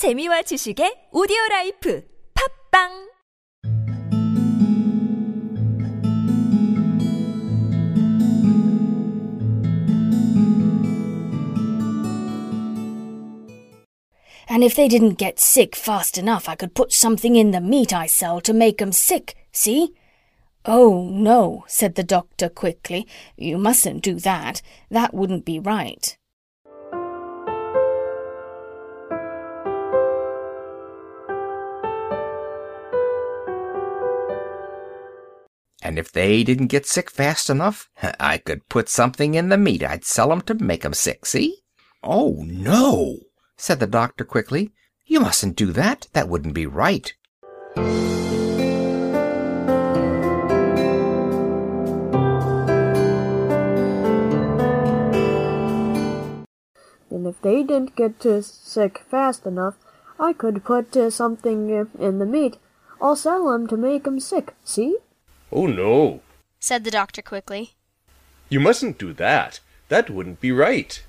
재미와 지식의 오디오 라이프 팝빵 And if they didn't get sick fast enough, I could put something in the meat I sell to make 'em sick, see? Oh, no, said the doctor quickly. You mustn't do that. That wouldn't be right. And if they didn't get sick fast enough, I could put something in the meat I'd sell 'em to make 'em sick, see? Oh, no, said the doctor quickly. You mustn't do that. That wouldn't be right. And if they didn't get sick fast enough, I could put uh, something uh, in the meat. I'll sell 'em to make 'em sick, see? Oh no, said the doctor quickly. you mustn't do that. That wouldn't be right.